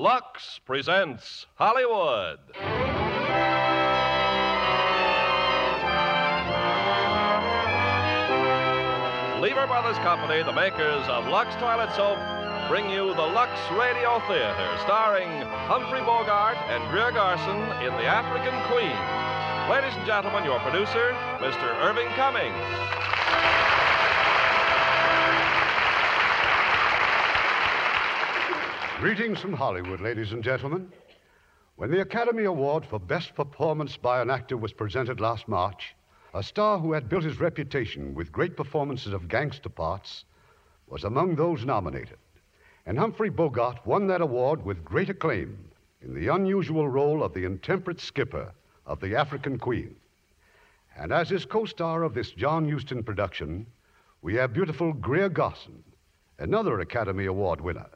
Lux presents Hollywood. Lever Brothers Company, the makers of Lux Toilet Soap, bring you the Lux Radio Theater, starring Humphrey Bogart and Greer Garson in The African Queen. Ladies and gentlemen, your producer, Mr. Irving Cummings. Greetings from Hollywood, ladies and gentlemen. When the Academy Award for Best Performance by an Actor was presented last March, a star who had built his reputation with great performances of gangster parts was among those nominated. And Humphrey Bogart won that award with great acclaim in the unusual role of the intemperate skipper of the African Queen. And as his co star of this John Huston production, we have beautiful Greer Garson, another Academy Award winner.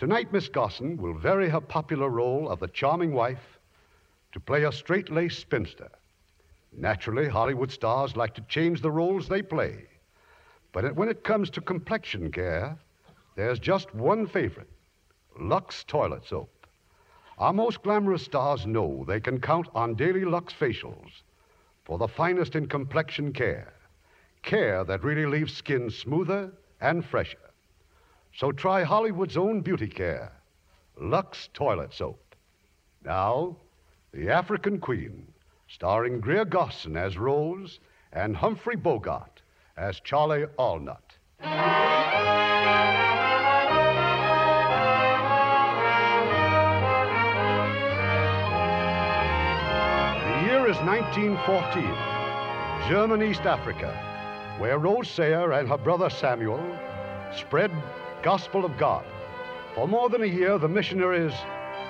Tonight, Miss Garson will vary her popular role of the charming wife to play a straight laced spinster. Naturally, Hollywood stars like to change the roles they play. But when it comes to complexion care, there's just one favorite Lux Toilet Soap. Our most glamorous stars know they can count on daily Lux facials for the finest in complexion care. Care that really leaves skin smoother and fresher. So try Hollywood's own beauty care, Lux Toilet Soap. Now, The African Queen, starring Greer Garson as Rose and Humphrey Bogart as Charlie Allnut. The year is 1914, German East Africa, where Rose Sayer and her brother Samuel spread gospel of God. For more than a year, the missionaries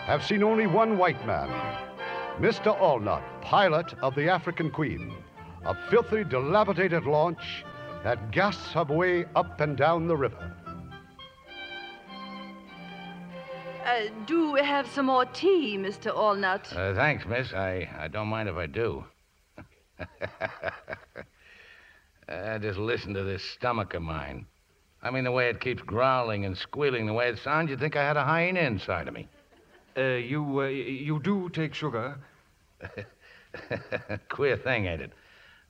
have seen only one white man, Mr. Allnut, pilot of the African Queen, a filthy, dilapidated launch that gasps her way up and down the river. Uh, do have some more tea, Mr. Allnut. Uh, thanks, miss. I, I don't mind if I do. uh, just listen to this stomach of mine. I mean, the way it keeps growling and squealing, the way it sounds, you'd think I had a hyena inside of me. Uh, you, uh, you do take sugar? Queer thing, ain't it?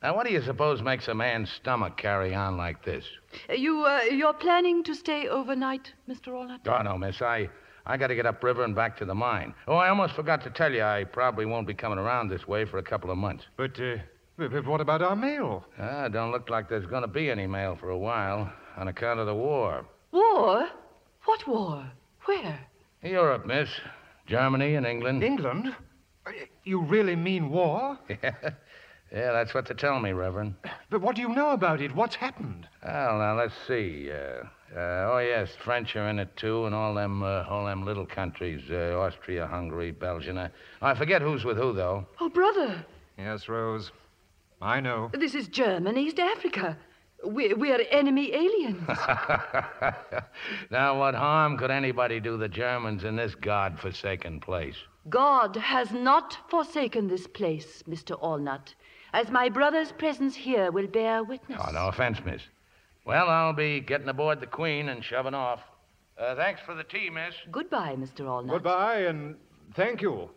Now, what do you suppose makes a man's stomach carry on like this? Uh, You, uh, you're planning to stay overnight, Mr. Allnut? Oh, no, miss. I, I got to get upriver and back to the mine. Oh, I almost forgot to tell you, I probably won't be coming around this way for a couple of months. But, uh, but, but what about our mail? Ah, don't look like there's going to be any mail for a while on account of the war. War? What war? Where? Europe, miss. Germany and England. England? Uh, You really mean war? Yeah, that's what they tell me, Reverend. But what do you know about it? What's happened? Well, now let's see. Uh, uh, oh yes, French are in it too, and all them, uh, all them little countries: uh, Austria, Hungary, Belgium. Uh, I forget who's with who, though. Oh, brother, Yes, Rose. I know. this is German East Africa. We're, we're enemy aliens. now, what harm could anybody do the Germans in this god-forsaken place? God has not forsaken this place, Mr. Allnut, as my brother's presence here will bear witness. Oh, no offense, miss. Well, I'll be getting aboard the Queen and shoving off. Uh, thanks for the tea, miss. Goodbye, Mr. Allnut. Goodbye and thank you.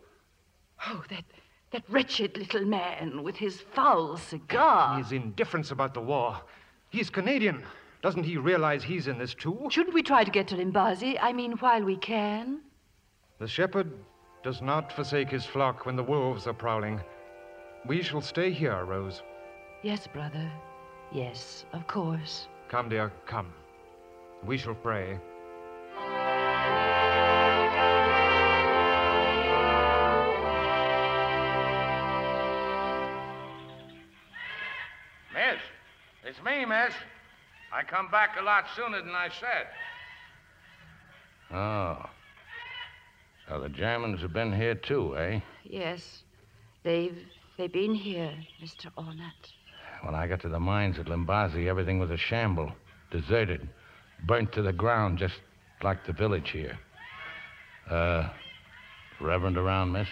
Oh, that, that wretched little man with his foul cigar. His indifference about the war. He's Canadian. Doesn't he realize he's in this too? Shouldn't we try to get to Limbazi? I mean, while we can? The shepherd does not forsake his flock when the wolves are prowling. We shall stay here, Rose. Yes, brother. Yes, of course. Come, dear, come. We shall pray. Me, miss. I come back a lot sooner than I said. Oh. So the Germans have been here too, eh? Yes. They've they've been here, Mr. Allnut. When I got to the mines at Limbazi, everything was a shamble. Deserted. Burnt to the ground, just like the village here. Uh, Reverend around, miss?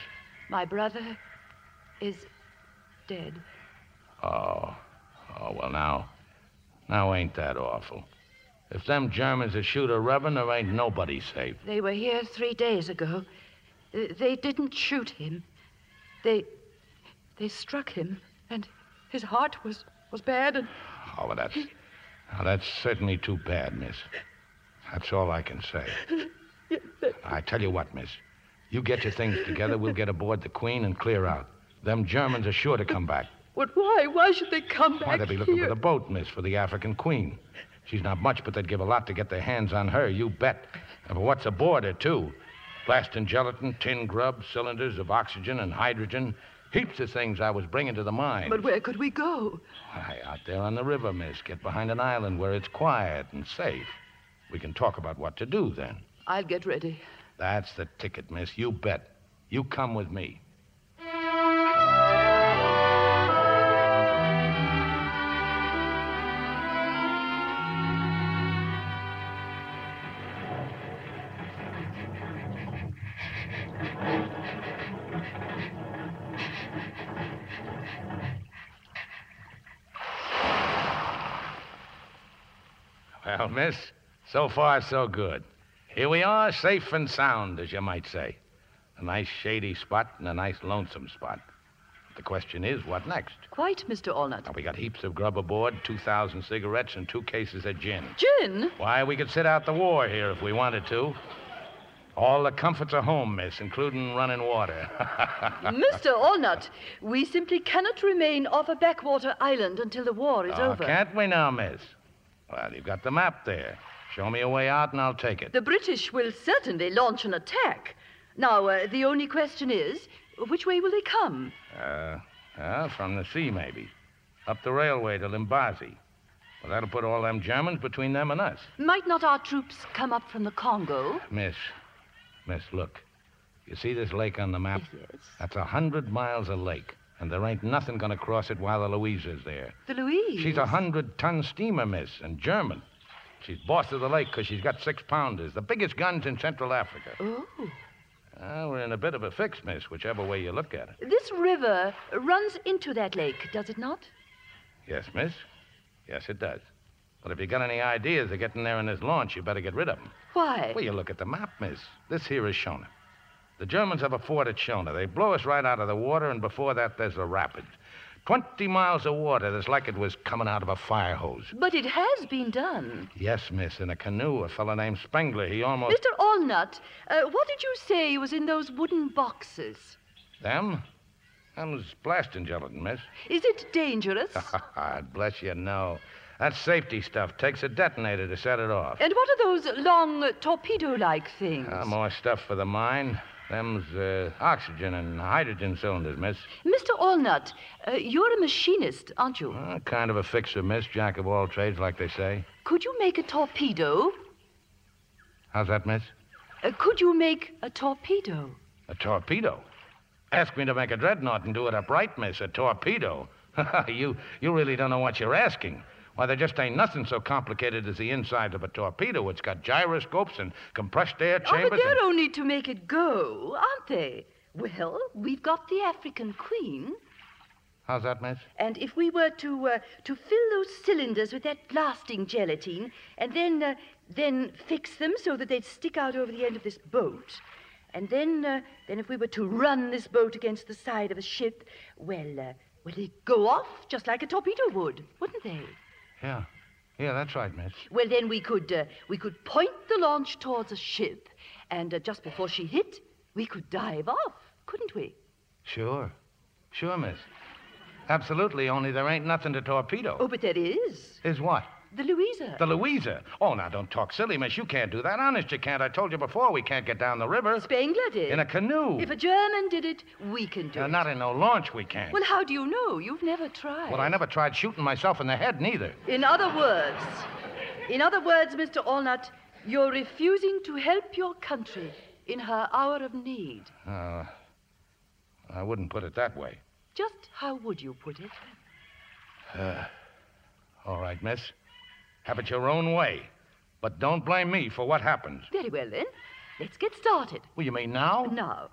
My brother is dead. Oh. Oh, well, now. Now, ain't that awful? If them Germans are shoot a reverend, there ain't nobody safe. They were here three days ago. They didn't shoot him. They. They struck him, and his heart was, was bad, and Oh, that's. Now, that's certainly too bad, miss. That's all I can say. I tell you what, miss. You get your things together, we'll get aboard the Queen and clear out. Them Germans are sure to come back. But why? Why should they come back Why, they'll be looking here? for the boat, miss, for the African Queen. She's not much, but they'd give a lot to get their hands on her, you bet. And for what's aboard her, too. Blasting gelatin, tin grub, cylinders of oxygen and hydrogen. Heaps of things I was bringing to the mine. But where could we go? Why, out there on the river, miss. Get behind an island where it's quiet and safe. We can talk about what to do then. I'll get ready. That's the ticket, miss. You bet. You come with me. So far so good. Here we are, safe and sound, as you might say. A nice shady spot and a nice lonesome spot. The question is, what next? Quite, Mr. Allnut. Now, we got heaps of grub aboard, 2,000 cigarettes, and two cases of gin. Gin? Why, we could sit out the war here if we wanted to. All the comforts of home, miss, including running water. Mr. Allnut, we simply cannot remain off a backwater island until the war is oh, over. can't we now, miss? Well, you've got the map there. Show me a way out, and I'll take it. The British will certainly launch an attack. Now, uh, the only question is, which way will they come? Uh, well, from the sea, maybe. Up the railway to Limbazi. Well, that'll put all them Germans between them and us. Might not our troops come up from the Congo? Miss, miss, look. You see this lake on the map? Yes. That's a hundred miles of lake, and there ain't nothing gonna cross it while the Louise is there. The Louise. She's a hundred-ton steamer, miss, and German. She's boss of the lake because she's got six-pounders, the biggest guns in Central Africa. Oh. Well, we're in a bit of a fix, miss, whichever way you look at it. This river runs into that lake, does it not? Yes, miss. Yes, it does. But if you've got any ideas of getting there in this launch, you better get rid of them. Why? Well, you look at the map, miss. This here is Shona. The Germans have a fort at Shona. They blow us right out of the water, and before that, there's a rapids. Twenty miles of water that's like it was coming out of a fire hose. But it has been done. Yes, miss, in a canoe. A fellow named Spengler. He almost. Mr. Allnut, uh, what did you say was in those wooden boxes? Them? Them's blasting gelatin, miss. Is it dangerous? Bless you, no. That's safety stuff. Takes a detonator to set it off. and what are those long torpedo like things? Ah, more stuff for the mine. Them's uh, oxygen and hydrogen cylinders, miss. Mr. Allnut, uh, you're a machinist, aren't you? Uh, kind of a fixer, miss. Jack of all trades, like they say. Could you make a torpedo? How's that, miss? Uh, could you make a torpedo? A torpedo. Ask me to make a dreadnought and do it upright, miss. A torpedo. you, you really don't know what you're asking. Why, there just ain't nothing so complicated as the inside of a torpedo. It's got gyroscopes and compressed air chambers. Oh, but chambers. and- they're only to make it go, aren't they? Well, we've got the African Queen, How's that, miss? and if we were to uh, to fill those cylinders with that blasting gelatine, and then uh, then fix them so that they'd stick out over the end of this boat, and then uh, then if we were to run this boat against the side of a ship, well, uh, well, they'd go off just like a torpedo would, wouldn't they? Yeah. Yeah, that's right, miss. Well, then we could uh, we could point the launch towards a ship, and uh, just before she hit, we could dive off, couldn't we? Sure. Sure, miss. Absolutely, only there ain't nothing to torpedo. Oh, but there is Is what? The Louisa. The Louisa. Oh, now don't talk silly, miss. You can't do that. Honest, you can't. I told you before we can't get down the river. Spengler did. In a canoe. If a German did it, we can do Uh, it. not in no launch, we can't. Well, how do you know? You've never tried. Well, I never tried shooting myself in the head, neither. In other words, in other words, Mr. Allnut, you're refusing to help your country in her hour of need. Uh, I wouldn't put it that way. Just how would you put it? All right, miss. Have it your own way. But don't blame me for what happens. Very well, then. Let's get started. Well, you mean now? Now.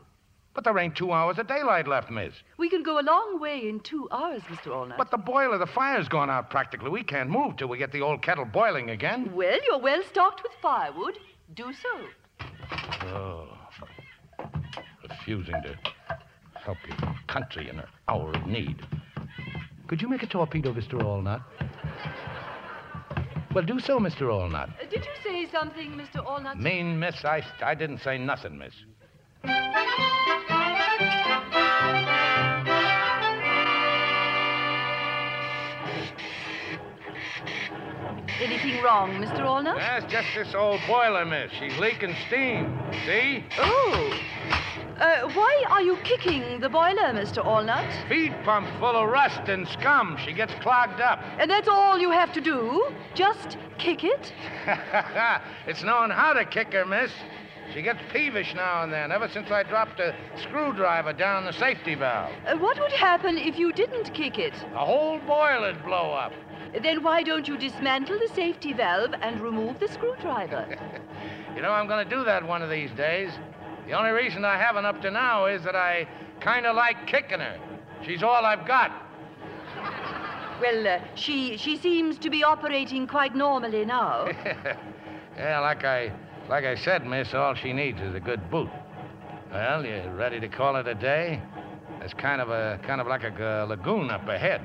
But there ain't two hours of daylight left, miss. We can go a long way in two hours, Mr. Allnut. But the boiler, the fire's gone out practically. We can't move till we get the old kettle boiling again. Well, you're well stocked with firewood. Do so. Oh. Refusing to help your country in her hour of need. Could you make a torpedo, Mr. Allnut? Well, do so, Mr. Allnut. Uh, did you say something, Mr. Allnut? Mean, miss, I, I didn't say nothing, miss. Anything wrong, Mr. Allnut? That's just this old boiler, miss. She's leaking steam. See? Oh. Uh, why are you kicking the boiler, Mr. Allnut? Feed pump full of rust and scum. She gets clogged up. And that's all you have to do? Just kick it? it's knowing how to kick her, miss. She gets peevish now and then, ever since I dropped a screwdriver down the safety valve. Uh, what would happen if you didn't kick it? The whole boiler'd blow up. Then why don't you dismantle the safety valve and remove the screwdriver? You know, I'm going to do that one of these days. The only reason I haven't up to now is that I kind of like kicking her. She's all I've got. well, uh, she she seems to be operating quite normally now. yeah, like I like I said, miss, all she needs is a good boot. Well, you ready to call it a day? There's kind of a kind of like a uh, lagoon up ahead.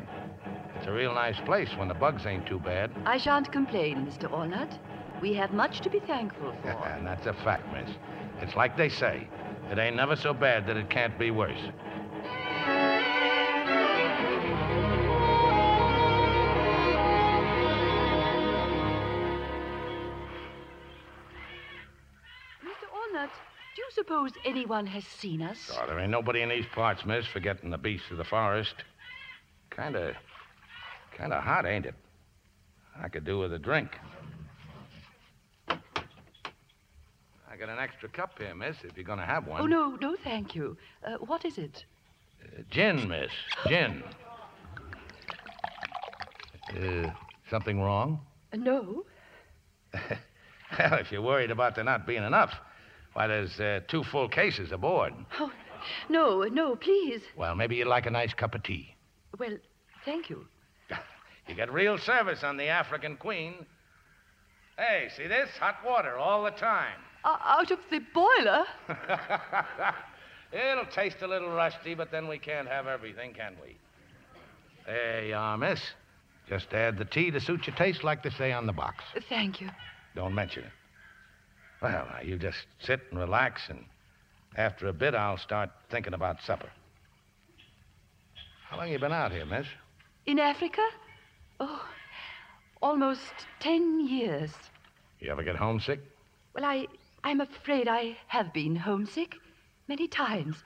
It's a real nice place when the bugs ain't too bad. I shan't complain, Mr. Allnut. We have much to be thankful for. and that's a fact, miss. It's like they say. It ain't never so bad that it can't be worse. Mr. Allnut, do you suppose anyone has seen us? Oh, there ain't nobody in these parts, miss, forgetting the beasts of the forest. Kinda. kinda hot, ain't it? I could do with a drink. I got an extra cup here, miss, if you're gonna have one. Oh, no, no, thank you. Uh, what is it? Uh, gin, miss. Gin. Uh, something wrong? Uh, no. well, if you're worried about there not being enough, why, there's uh, two full cases aboard. Oh, no, no, please. Well, maybe you'd like a nice cup of tea. Well, thank you. You get real service on the African Queen. Hey, see this? Hot water all the time. Uh, out of the boiler? It'll taste a little rusty, but then we can't have everything, can we? There you are, miss. Just add the tea to suit your taste, like they say on the box. Thank you. Don't mention it. Well, now, you just sit and relax, and after a bit, I'll start thinking about supper. How long you been out here, miss? In Africa? Oh, almost ten years. You ever get homesick? Well, I, I'm afraid I have been homesick many times.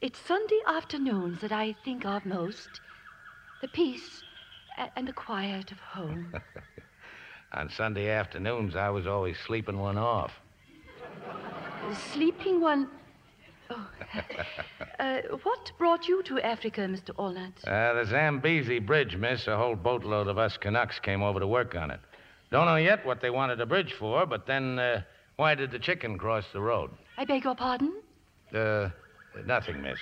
It's Sunday afternoons that I think of most the peace and the quiet of home. On Sunday afternoons, I was always sleeping one off. Sleeping one. Oh. Uh, what brought you to Africa, Mr. Allnut? Uh, the Zambezi Bridge, miss. A whole boatload of us Canucks came over to work on it. Don't know yet what they wanted a bridge for, but then uh, why did the chicken cross the road? I beg your pardon? Uh, nothing, miss.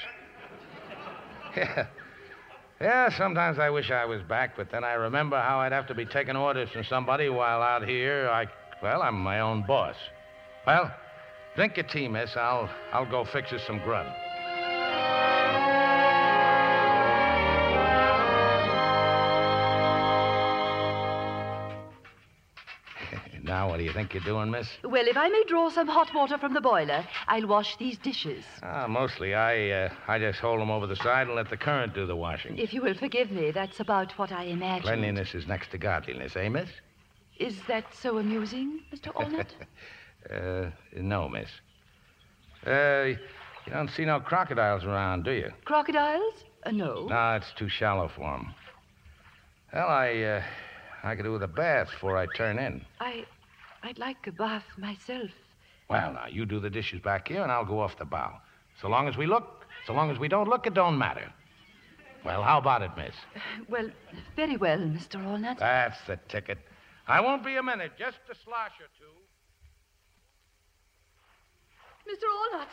Yeah. Yeah, sometimes I wish I was back, but then I remember how I'd have to be taking orders from somebody while out here I well, I'm my own boss. Well, drink your tea, miss. I'll I'll go fix us some grub. Now what do you think you're doing, miss? Well, if I may draw some hot water from the boiler, I'll wash these dishes. Ah, mostly I uh, I just hold them over the side and let the current do the washing. If you will forgive me, that's about what I imagine. Cleanliness is next to godliness, eh, miss? Is that so amusing, Mr. Allnut? Uh, no, miss. Uh, you don't see no crocodiles around, do you? Crocodiles? Uh, no. No, it's too shallow for 'em. Well, I, uh, I could do with a bath before I turn in. I, I'd like a bath myself. Well, now, you do the dishes back here, and I'll go off the bow. So long as we look, so long as we don't look, it don't matter. Well, how about it, miss? Uh, well, very well, Mr. Allnut. That's the ticket. I won't be a minute, just a slosh or two. Mr. Allnut!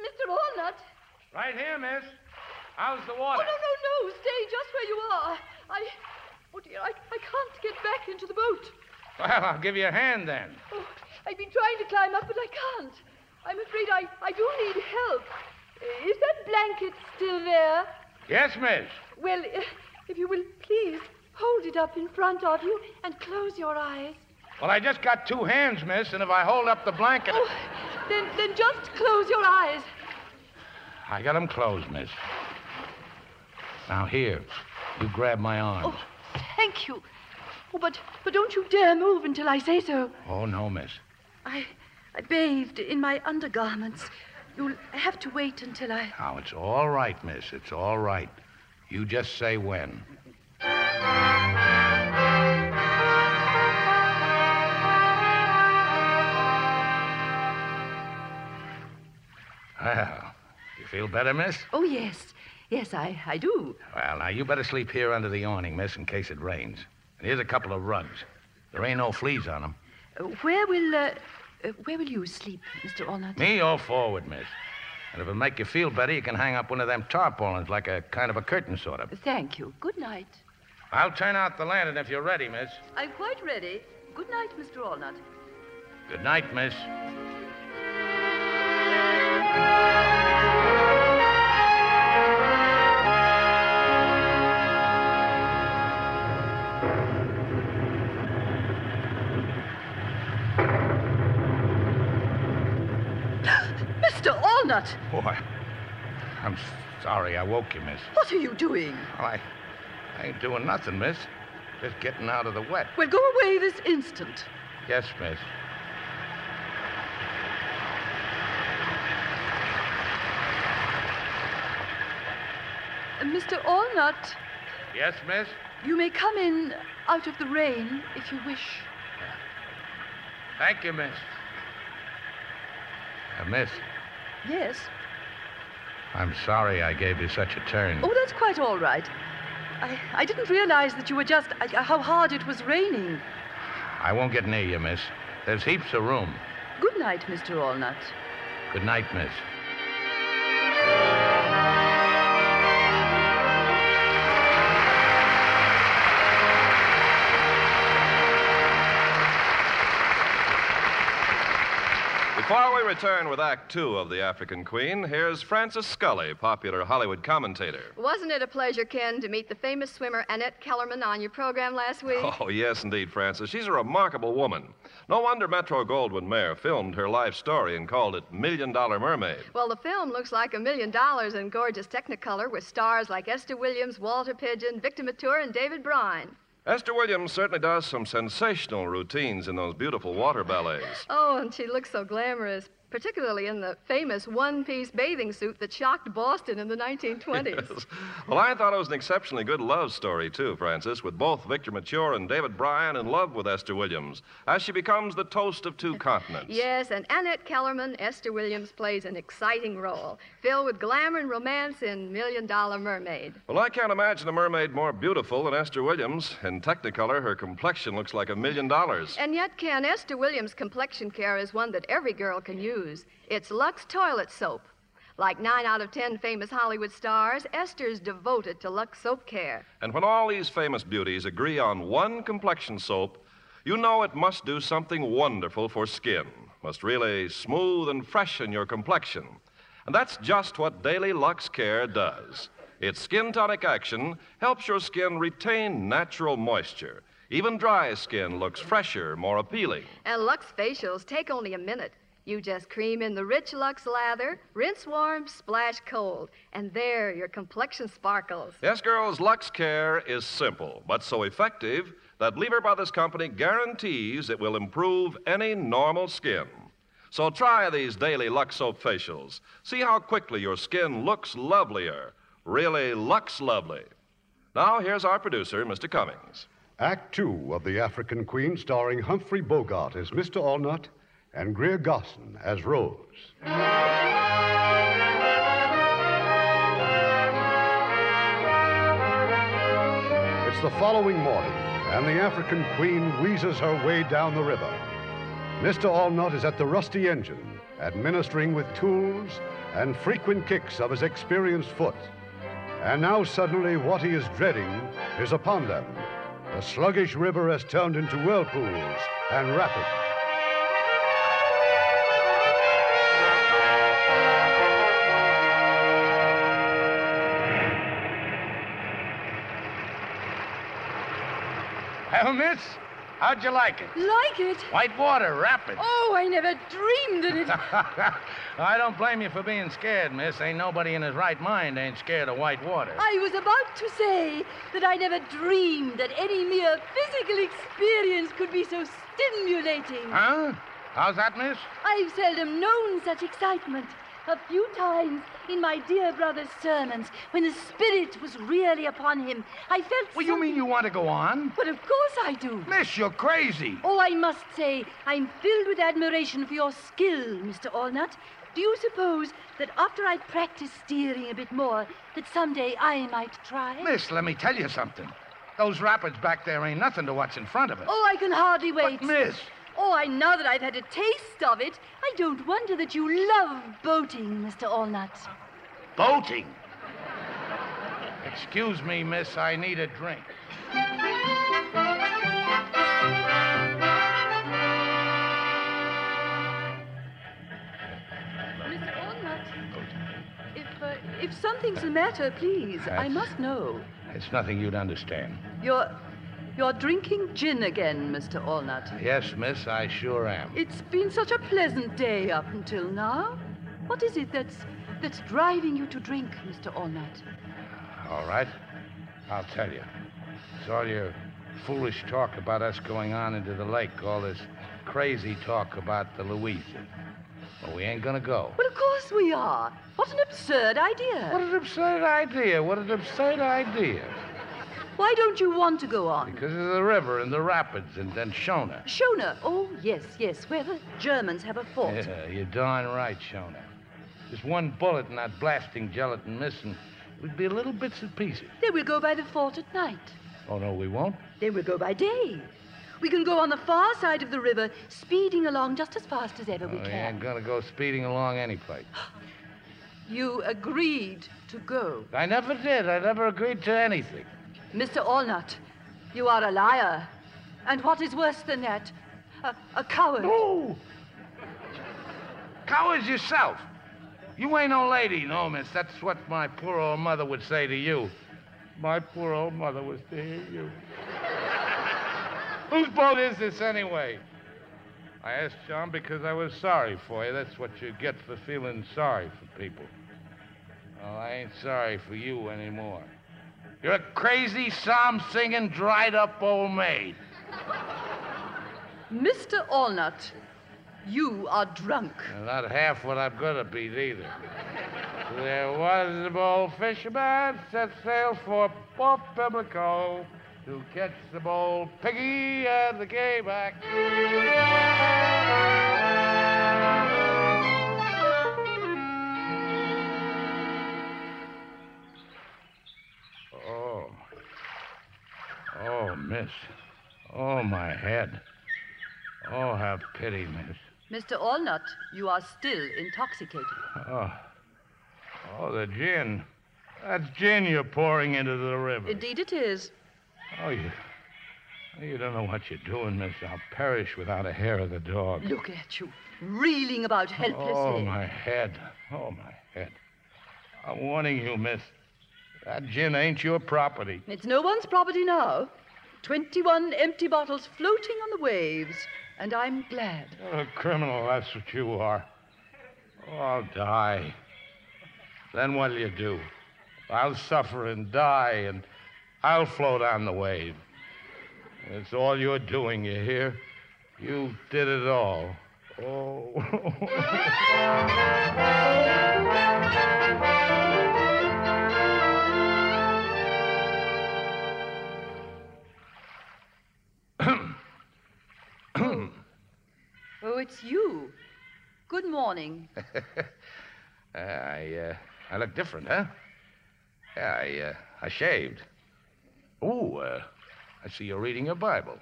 Mr. Allnut! Right here, miss. How's the water? Oh, no, no, no. Stay just where you are. I. Oh, dear, I, I can't get back into the boat. Well, I'll give you a hand then. Oh, I've been trying to climb up, but I can't. I'm afraid I, I do need help. Is that blanket still there? Yes, miss. Well, uh, if you will please hold it up in front of you and close your eyes. Well, I just got two hands, miss, and if I hold up the blanket. Oh, then, then just close your eyes. I got 'em closed, miss. Now, here. You grab my arms. Oh, thank you. Oh, but, but don't you dare move until I say so. Oh, no, miss. I, I bathed in my undergarments. You'll have to wait until I. Now, it's all right, miss. It's all right. You just say when. Well, you feel better, miss? Oh, yes. Yes, I, I do. Well, now, you better sleep here under the awning, miss, in case it rains. And here's a couple of rugs. There ain't no fleas on 'em. Uh, where will. Uh, uh, where will you sleep, Mr. Allnut? Me all forward, miss. And if it'll make you feel better, you can hang up one of them tarpaulins, like a kind of a curtain, sort of. Thank you. Good night. I'll turn out the lantern if you're ready, miss. I'm quite ready. Good night, Mr. Allnut. Good night, miss. Mr. Allnut, Boy, I'm sorry I woke you, miss. what are you doing? Well, I, I ain't doing nothing, miss. Just getting out of the wet. Well, go away this instant. Yes, miss. Uh, Mr. Allnut, Yes, miss? you may come in out of the rain if you wish. Thank you, miss. Uh, miss, Yes. I'm sorry I gave you such a turn. Oh, that's quite all right. I, I didn't realize that you were just. Uh, how hard it was raining. I won't get near you, miss. There's heaps of room. Good night, Mr. Allnut. Good night, miss. Return with Act Two of The African Queen, here's Frances Scully, popular Hollywood commentator. Wasn't it a pleasure, Ken, to meet the famous swimmer Annette Kellerman on your program last week? Oh, yes, indeed, Frances. She's a remarkable woman. No wonder Metro Goldwyn Mayer filmed her life story and called it Million Dollar Mermaid. Well, the film looks like a million dollars in gorgeous Technicolor with stars like Esther Williams, Walter Pidgeon, Victor Mature, and David Brian. Esther Williams certainly does some sensational routines in those beautiful water ballets. Oh, and she looks so glamorous, particularly in the famous one piece bathing suit that shocked Boston in the 1920s. Well, I thought it was an exceptionally good love story, too, Frances, with both Victor Mature and David Brian in love with Esther Williams as she becomes the toast of two continents. Yes, and Annette Kellerman, Esther Williams, plays an exciting role, filled with glamour and romance in Million Dollar Mermaid. Well, I can't imagine a mermaid more beautiful than Esther Williams. In Technicolor, her complexion looks like a million dollars. And yet, Ken, Esther Williams' complexion care is one that every girl can use. It's Lux toilet soap. Like nine out of ten famous Hollywood stars, Esther's devoted to Lux soap care. And when all these famous beauties agree on one complexion soap, you know it must do something wonderful for skin. Must really smooth and freshen your complexion. And that's just what Daily Lux Care does. Its skin tonic action helps your skin retain natural moisture. Even dry skin looks fresher, more appealing. And Lux facials take only a minute. You just cream in the rich Lux lather, rinse warm, splash cold, and there your complexion sparkles. Yes, girls, Lux Care is simple, but so effective that Lever Brothers Company guarantees it will improve any normal skin. So try these daily Lux soap facials. See how quickly your skin looks lovelier. Really looks lovely. Now, here's our producer, Mr. Cummings. Act two of The African Queen, starring Humphrey Bogart as Mr. Allnut and Greer Garson as Rose. It's the following morning, and the African Queen wheezes her way down the river. Mr. Allnut is at the rusty engine, administering with tools and frequent kicks of his experienced foot. And now suddenly what he is dreading is upon them. The sluggish river has turned into whirlpools and rapids. Well, miss, how'd you like it? Like it? White water, rapid. Oh, I never dreamed that it. I don't blame you for being scared, miss. Ain't nobody in his right mind ain't scared of white water. I was about to say that I never dreamed that any mere physical experience could be so stimulating. Huh? How's that, miss? I've seldom known such excitement. A few times in my dear brother's sermons, when the Spirit was really upon him, I felt. Well, you mean you want to go on? But of course I do. Miss, you're crazy. Oh, I must say, I'm filled with admiration for your skill, Mr. Allnut. Do you suppose that after I practice steering a bit more, that someday I might try? Miss, let me tell you something. Those rapids back there ain't nothing to what's in front of us. Oh, I can hardly wait. But, miss, Oh, I now that I've had a taste of it, I don't wonder that you love boating, Mr. Allnut. boating. Excuse me, miss, I need a drink. Mr. Allnut, if, uh, something's the matter, please, I must know. It's nothing you'd understand. You're, you're drinking gin again, Mr. Allnut. Yes, miss, I sure am. It's been such a pleasant day up until now. What is it that's, that's driving you to drink, Mr. Allnut? Uh, all right. I'll tell you. It's all your foolish talk about us going on into the lake, all this crazy talk about the Louisa. Well, we ain't gonna go. Well, of course we are. What an absurd idea. What an absurd idea. What an absurd idea. Why don't you want to go on? Because of the river and the rapids and then Shona. Shona. Oh, yes, yes, where the Germans have a fort. Yeah, you're darn right, Shona. Just one bullet in that blasting gelatin missing. We'd be little bits and pieces. Then we'll go by the fort at night. Oh, no, we won't. Then we'll go by day. We can go on the far side of the river, speeding along just as fast as ever we Oh, we can. ain't gonna go speeding along any place. You agreed to go. I never did. I never agreed to anything. Mr. Allnut, you are a liar. And what is worse than that, a, a coward. No! Cowards yourself. You ain't no lady, no, miss. That's what my poor old mother would say to you. My poor old mother say to you. Whose boat is this, anyway? I asked John because I was sorry for you. That's what you get for feeling sorry for people. Well, I ain't sorry for you anymore. You're a crazy, psalm singing, dried up old maid. Mr. Allnut, you are drunk. Not half what I'm gonna be either. There was a bold fisherman set sail for Port Pimlico to catch the bold piggy and the gayback. Oh. Oh, miss. Oh, my head. Oh, have pity, miss. Mr. Allnut, you are still intoxicated. Oh. Oh, the gin. That's gin you're pouring into the river. Indeed it is. Oh, you. You don't know what you're doing, miss. I'll perish without a hair of the dog. Look at you, reeling about helplessly. Oh, my head. Oh, my head. I'm warning you, miss. That gin ain't your property. It's no one's property now. Twenty-one empty bottles floating on the waves, and I'm glad. You're a criminal, that's what you are. Oh, I'll die. Then what'll you do? I'll suffer and die, and I'll float on the wave. It's all you're doing, you hear? You did it all. Oh. Oh, it's you. Good morning. I, uh, I look different, huh? Yeah, I, uh, I shaved. Ooh, uh, I see you're reading your Bible.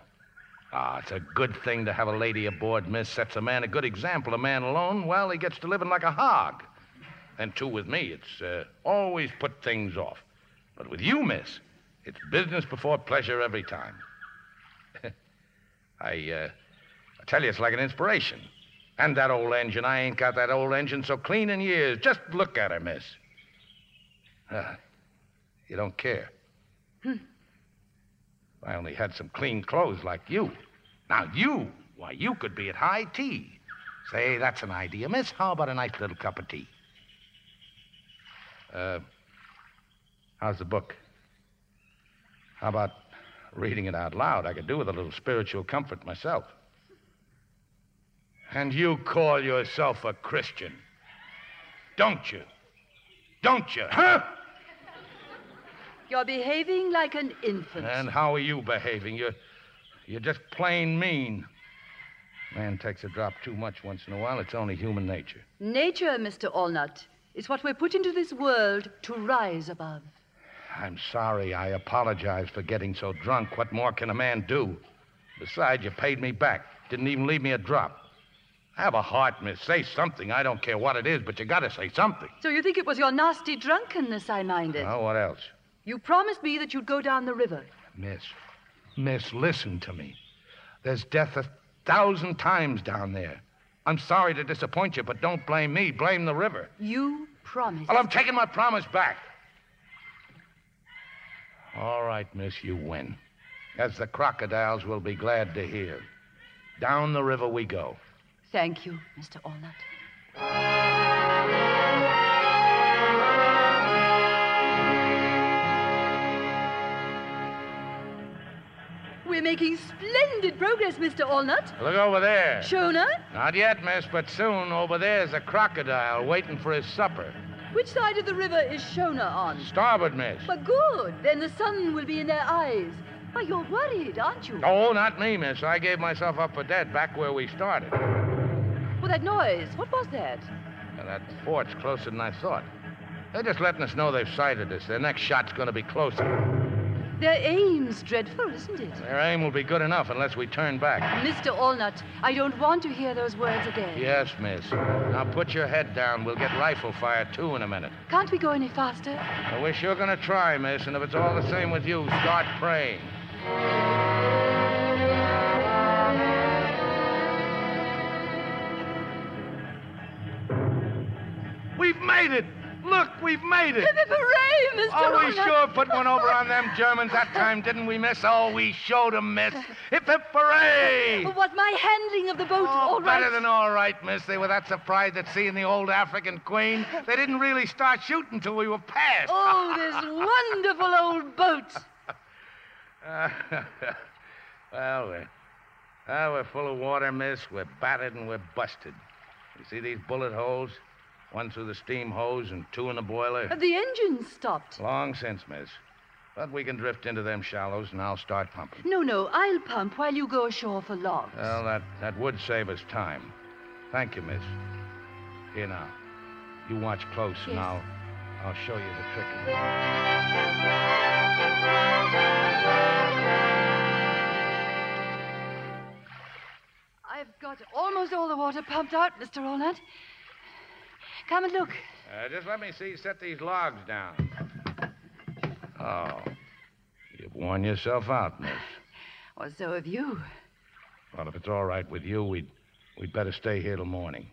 Ah, it's a good thing to have a lady aboard, miss. Sets a man a good example. A man alone, well, he gets to living like a hog. And two, with me, it's uh, always put things off. But with you, miss, it's business before pleasure every time. I, uh, I tell you, it's like an inspiration. And that old engine, I ain't got that old engine so clean in years. Just look at her, miss. Ah, you don't care. Hmm. If I only had some clean clothes like you. Now, you, why, you could be at high tea. Say, that's an idea, miss. How about a nice little cup of tea? Uh, how's the book? How about reading it out loud? I could do with a little spiritual comfort myself. And you call yourself a Christian, don't you? Don't you, huh? You're behaving like an infant. And how are you behaving? You're, you're just plain mean. Man takes a drop too much once in a while. It's only human nature. Nature, Mr. Allnut, is what we're put into this world to rise above. I'm sorry. I apologize for getting so drunk. What more can a man do? Besides, you paid me back. Didn't even leave me a drop. Have a heart, miss. Say something. I don't care what it is, but you gotta say something. So you think it was your nasty drunkenness I minded? Well, what else? You promised me that you'd go down the river. Miss, miss, listen to me. There's death a thousand times down there. I'm sorry to disappoint you, but don't blame me. Blame the river. You promised. Well, I'm taking my promise back. All right, miss, you win. As the crocodiles will be glad to hear. Down the river we go. Thank you, Mr. Allnut. We're making splendid progress, Mr. Allnut. Look over there. Shona, Not yet, miss, but soon over there's a crocodile waiting for his supper. which side of the river is Shona on? Starboard, miss. But good. Then the sun will be in their eyes. Why, you're worried, aren't you? Oh, not me, miss. I gave myself up for dead back where we started. Well, that noise. What was that? Now, that fort's closer than I thought. They're just letting us know they've sighted us. Their next shot's going to be closer. Their aim's dreadful, isn't it? Their aim will be good enough unless we turn back. Mr. Allnut, I don't want to hear those words again. Yes, miss. Now put your head down. We'll get rifle fire, too, in a minute. Can't we go any faster? Well, we're sure going to try, miss, and if it's all the same with you, start praying. We've made it! Look, we've made it! Hooray, Mr. Oh, we sure put one over on them Germans that time, didn't we, miss? Oh, we showed 'em, miss. Hip, hip, hooray! Was my handling of the boat Oh, all right? better than all right, miss. They were that surprised at seeing the old African queen. They didn't really start shooting till we were past. Oh, this wonderful old boat. well, we're, well, we're full of water, miss. We're battered and we're busted. You see these bullet holes? One through the steam hose and two in the boiler. The engine stopped. Long since, miss. But we can drift into them shallows and I'll start pumping. No, no, I'll pump while you go ashore for logs. Well, that, that would save us time. Thank you, miss. Here now. You watch close and I'll, I'll show you the trick. I've got almost all the water pumped out, Mr. Allnut. Come and look. Uh, just let me see. Set these logs down. Oh. You've worn yourself out, miss. Well, so have you. Well, if it's all right with you, we'd, we'd better stay here till morning.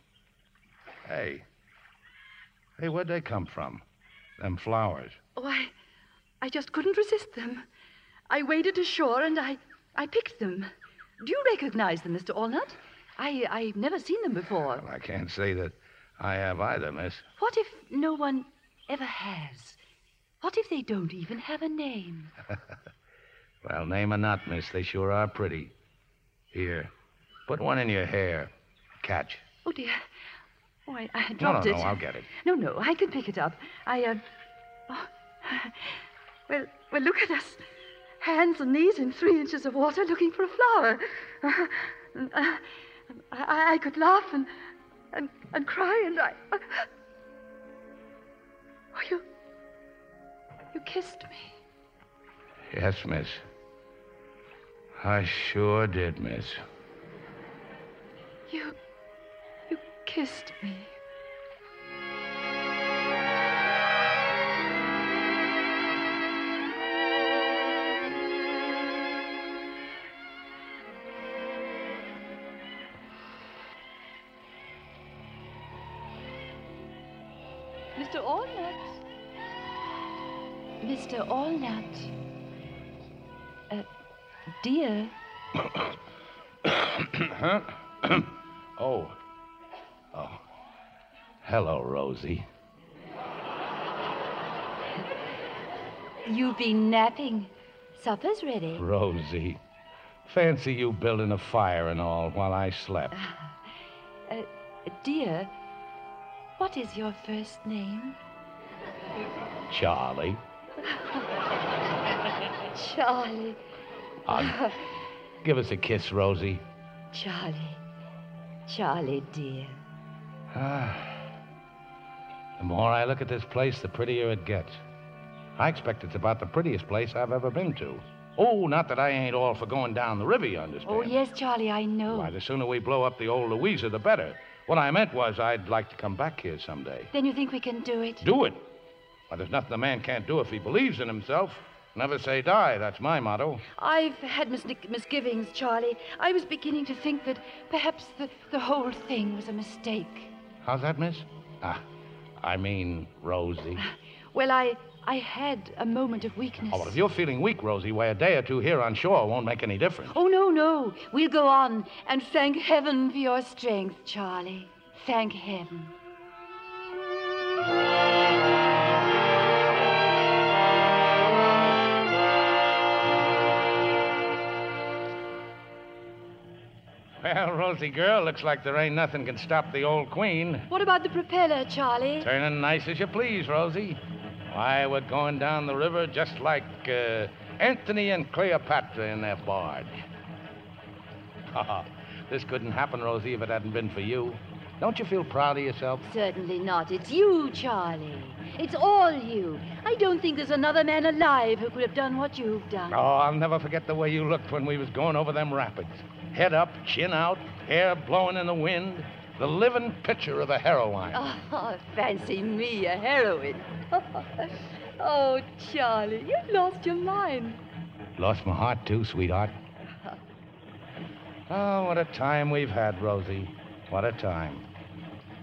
Hey. Hey, where'd they come from? Them flowers. Oh, I, I just couldn't resist them. I waded ashore and I, I picked them. Do you recognize them, Mr. Allnut? I, I've never seen them before. Well, I can't say that I have either, miss. What if no one ever has? What if they don't even have a name? Well, name or not, miss, they sure are pretty. Here, put one in your hair. Catch. Oh, dear. Oh, I, I No, no, dropped no, it. I'll get it. No, no, I can pick it up. I, uh. Oh. Well, well, look at us. Hands and knees in three inches of water looking for a flower. Uh, uh, I, I could laugh and, and, and cry and I. oh, you. You kissed me. Yes, miss. I sure did, miss. You. you kissed me. Mr. Allnut. Mr. Allnut. Uh, dear. huh? oh. Oh. Hello, Rosie. You've been napping. Supper's ready. Rosie. Fancy you building a fire and all while I slept. Uh, dear, what is your first name? Charlie. Charlie. Uh, give us a kiss, Rosie. Charlie. Charlie, dear. Ah. The more I look at this place, the prettier it gets. I expect it's about the prettiest place I've ever been to. Oh, not that I ain't all for going down the river, you understand? Oh, yes, Charlie, I know. Why, the sooner we blow up the old Louisa, the better. What I meant was I'd like to come back here someday. Then you think we can do it? Do it? Why, there's nothing a man can't do if he believes in himself. Never say die. That's my motto. I've had mis- misgivings, Charlie. I was beginning to think that perhaps the, the whole thing was a mistake. How's that, miss? Ah, I mean, Rosie. Well, I I had a moment of weakness. Oh, well, if you're feeling weak, Rosie, why, a day or two here on shore won't make any difference. Oh, no, no. We'll go on and thank heaven for your strength, Charlie. Thank heaven. Well, Rosie girl, looks like there ain't nothing can stop the old queen. What about the propeller, Charlie? Turning nice as you please, Rosie. Why, we're going down the river just like uh, Anthony and Cleopatra in their barge. this couldn't happen, Rosie, if it hadn't been for you. Don't you feel proud of yourself? Certainly not. It's you, Charlie. It's all you. I don't think there's another man alive who could have done what you've done. Oh, I'll never forget the way you looked when we was going over them rapids. Head up, chin out, hair blowing in the wind. The living picture of a heroine. Oh, fancy me, a heroine. oh, Charlie, you've lost your mind. Lost my heart, too, sweetheart. Oh, what a time we've had, Rosie. What a time.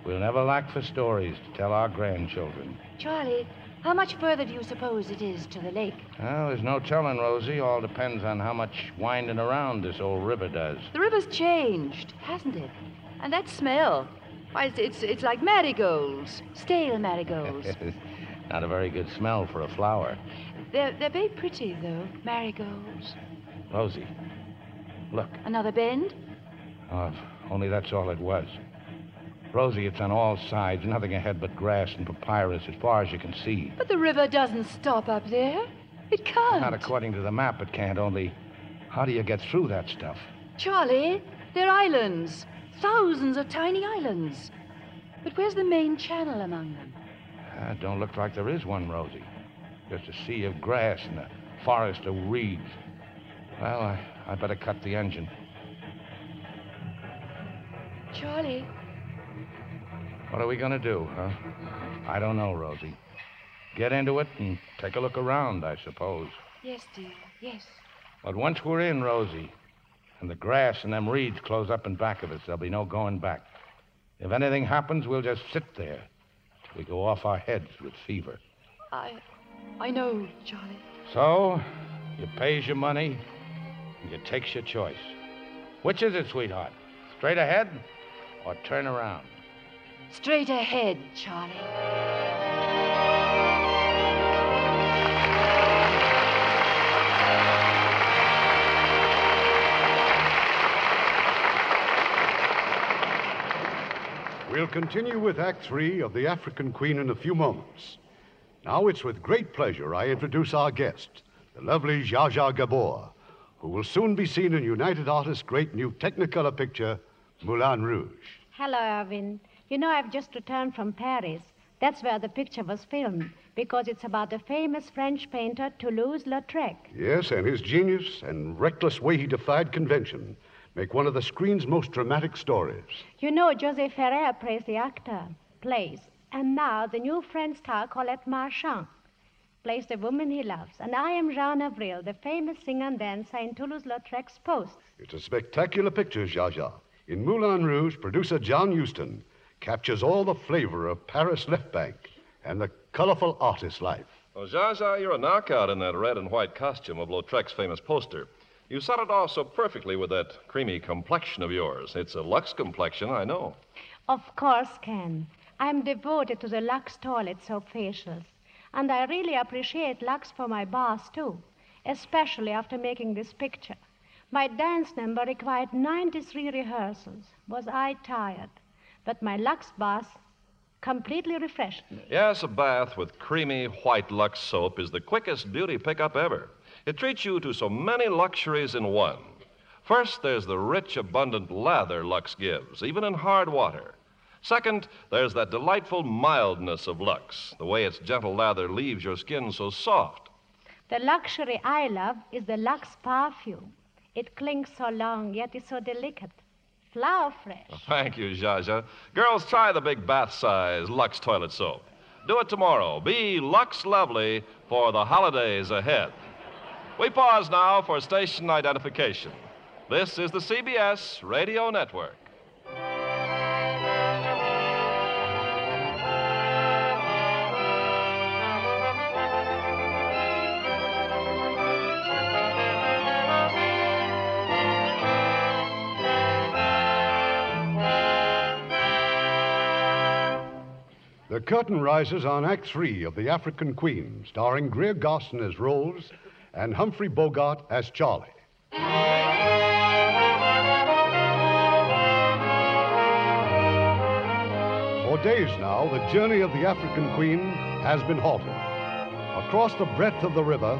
We'll never lack for stories to tell our grandchildren. Charlie, how much further do you suppose it is to the lake? Well, there's no telling, Rosie. All depends on how much winding around this old river does. The river's changed, hasn't it? And that smell. Why, it's, it's, it's like marigolds, stale marigolds. Not a very good smell for a flower. they're, they're very pretty, though, marigolds. Rosie, look. Another bend? Oh, if only that's all it was. Rosie, it's on all sides, nothing ahead but grass and papyrus as far as you can see. But the river doesn't stop up there. It can't. Not according to the map, it can't. Only, how do you get through that stuff? Charlie, they're islands. Thousands of tiny islands. But where's the main channel among them? Uh, don't look like there is one, Rosie. Just a sea of grass and a forest of reeds. Well, I, I better cut the engine. Charlie, What are we going to do, huh? I don't know, Rosie. Get into it and take a look around, I suppose. yes, dear, yes. But once we're in, Rosie, and the grass and them reeds close up in back of us, there'll be no going back. If anything happens, we'll just sit there till we go off our heads with fever. I, I know, Charlie. So, you pays your money, and you takes your choice. Which is it, sweetheart? Straight ahead or turn around? Straight ahead, Charlie. We'll continue with Act Three of The African Queen in a few moments. Now it's with great pleasure I introduce our guest, the lovely Zsa Zsa Gabor, who will soon be seen in United Artists' great new Technicolor picture, Moulin Rouge. Hello, Irving. You know, I've just returned from Paris. That's where the picture was filmed, because it's about the famous French painter Toulouse-Lautrec. Yes, and his genius and reckless way he defied convention make one of the screen's most dramatic stories. You know, José Ferrer plays the actor, plays, and now the new French star Colette Marchand plays the woman he loves. And I am Jane Avril, the famous singer and dancer in Toulouse-Lautrec's post. It's a spectacular picture, Zsa Zsa. In Moulin Rouge, producer John Huston captures all the flavor of Paris left bank and the colorful artist life. Well, Zsa Zsa, you're a knockout in that red and white costume of Lautrec's famous poster. You set it off so perfectly with that creamy complexion of yours. It's a Lux complexion, I know. Of course, Ken. I'm devoted to the Lux toilet soap facials. And I really appreciate Lux for my baths, too, especially after making this picture. My dance number required 93 rehearsals. Was I tired? But my Lux bath completely refreshed me. Yes, a bath with creamy white Lux soap is the quickest beauty pickup ever. It treats you to so many luxuries in one. First, there's the rich, abundant lather Lux gives, even in hard water. Second, there's that delightful mildness of Lux, the way its gentle lather leaves your skin so soft. The luxury I love is the Lux perfume. It clings so long, yet is so delicate. Flower fresh. Thank you, Zsa. Girls, try the big bath size Lux toilet soap. Do it tomorrow. Be Lux lovely for the holidays ahead. We pause now for station identification. This is the CBS Radio Network. The curtain rises on Act Three of The African Queen, starring Greer Garson as Rose and Humphrey Bogart as Charlie. For days now, the journey of the African Queen has been halted. Across the breadth of the river,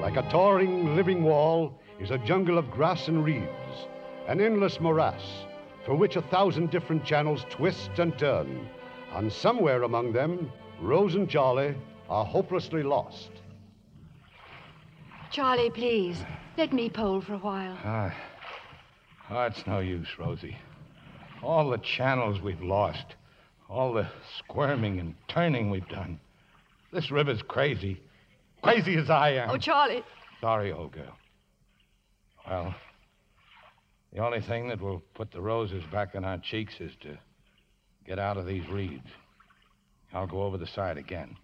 like a towering living wall, is a jungle of grass and reeds, an endless morass through which a thousand different channels twist and turn. And somewhere among them, Rose and Charlie are hopelessly lost. Charlie, please, let me pole for a while. Ah, oh, it's no use, Rosie. All the channels we've lost, all the squirming and turning we've done. This river's crazy. Crazy as I am. Oh, Charlie. Sorry, old girl. Well, the only thing that will put the roses back in our cheeks is to get out of these reeds. I'll go over the side again.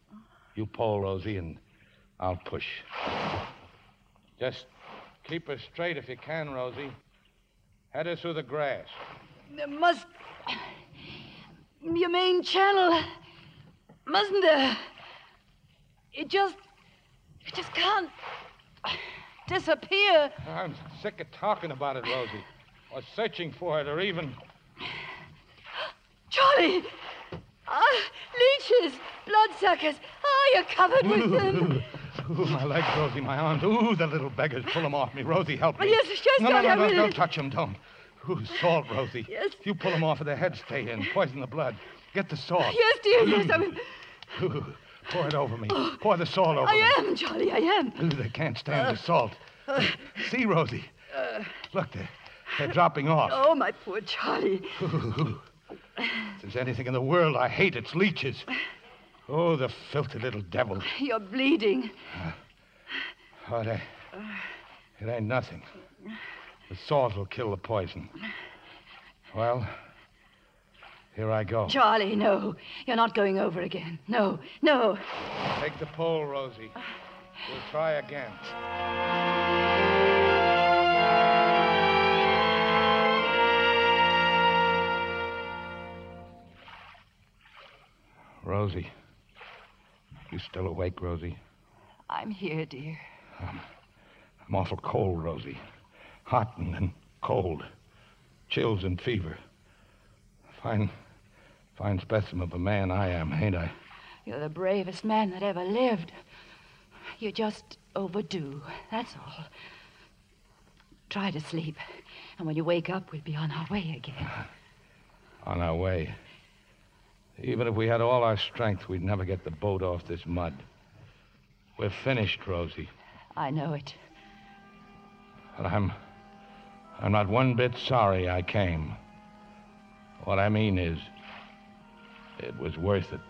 You pull, Rosie, and I'll push. Just keep her straight if you can, Rosie. Head her through the grass. There must Your main channel, mustn't there? It just. It just can't disappear. I'm sick of talking about it, Rosie. Or searching for it, or even. Charlie! Ah, leeches, bloodsuckers. Ah, you're covered with them. Ooh, my legs, Rosie, my arms. Ooh, the little beggars. Pull them off me. Rosie, help me. Oh, yes, yes, no, Charlie, no, I no, no, don't touch them, don't. Ooh, salt, Rosie. Yes. If you pull them off, of their heads stay in. Poison the blood. Get the salt. Yes, dear, yes, I. Ooh, pour it over me. Pour the salt over I me. am, Charlie, I am. Ooh, they can't stand the salt. See, Rosie. Look, they're, they're dropping off. Oh, my poor Charlie. Ooh. If there's anything in the world I hate, it's leeches. Oh, the filthy little devil. You're bleeding. Oh, it, ain't- it ain't nothing. The salt will kill the poison. Well, here I go. Charlie, no. You're not going over again. No, no. Take the pole, Rosie. We'll try again. Rosie. You still awake, Rosie? I'm here, dear. I'm awful cold, Rosie. Hot and then cold. Chills and fever. Fine, fine specimen of a man I am, ain't I? You're the bravest man that ever lived. You're just overdue. That's all. Try to sleep. And when you wake up, we'll be on our way again. On our way. Even if we had all our strength, we'd never get the boat off this mud. We're finished, Rosie. I know it. But I'm. I'm not one bit sorry I came. What I mean is, it was worth it.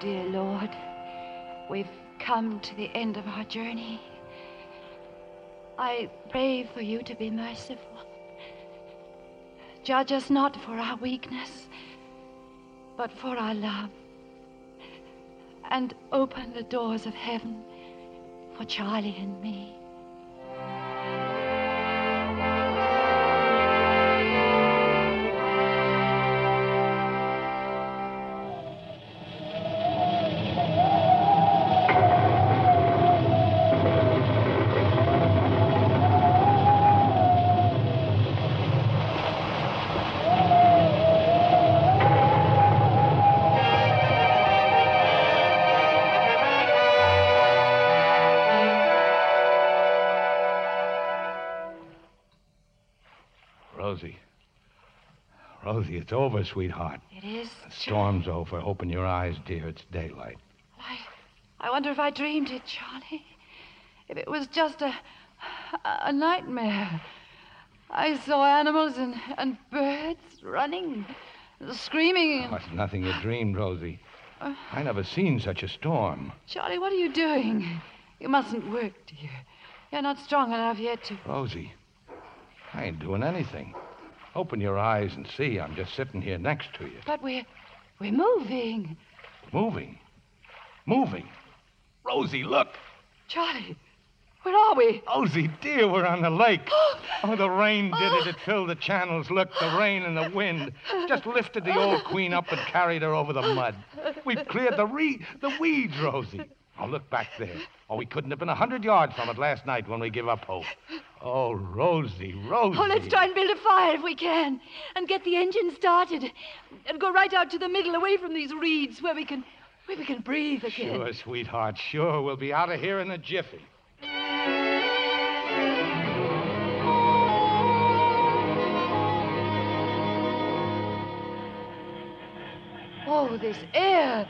Dear Lord, we've come to the end of our journey. I pray for you to be merciful. Judge us not for our weakness, but for our love. And open the doors of heaven for Charlie and me. It's over, sweetheart. It is. The storm's over. Open your eyes, dear. It's daylight. I, I wonder if I dreamed it, Charlie. If it was just a, a nightmare. I saw animals and, and birds running, screaming. Oh, it's nothing you dreamed, Rosie. Uh. I never seen such a storm. Charlie, what are you doing? You mustn't work, dear. You're not strong enough yet to. Rosie, I ain't doing anything. Open your eyes and see. I'm just sitting here next to you. But we're we're moving. Moving. Moving. Rosie, look. Charlie, where are we? Rosie, dear, we're on the lake. Oh, the rain did it. It filled the channels. Look, the rain and the wind just lifted the old queen up and carried her over the mud. We've cleared the re- the weeds, Rosie. Oh, look back there. Oh, we couldn't have been a hundred yards from it last night when we give up hope. Oh, Rosie, Rosie. Oh, let's try and build a fire if we can, and get the engine started, and go right out to the middle, away from these reeds, where we can, where we can breathe again. Sure, sweetheart, sure. We'll be out of here in a jiffy. Oh, this air.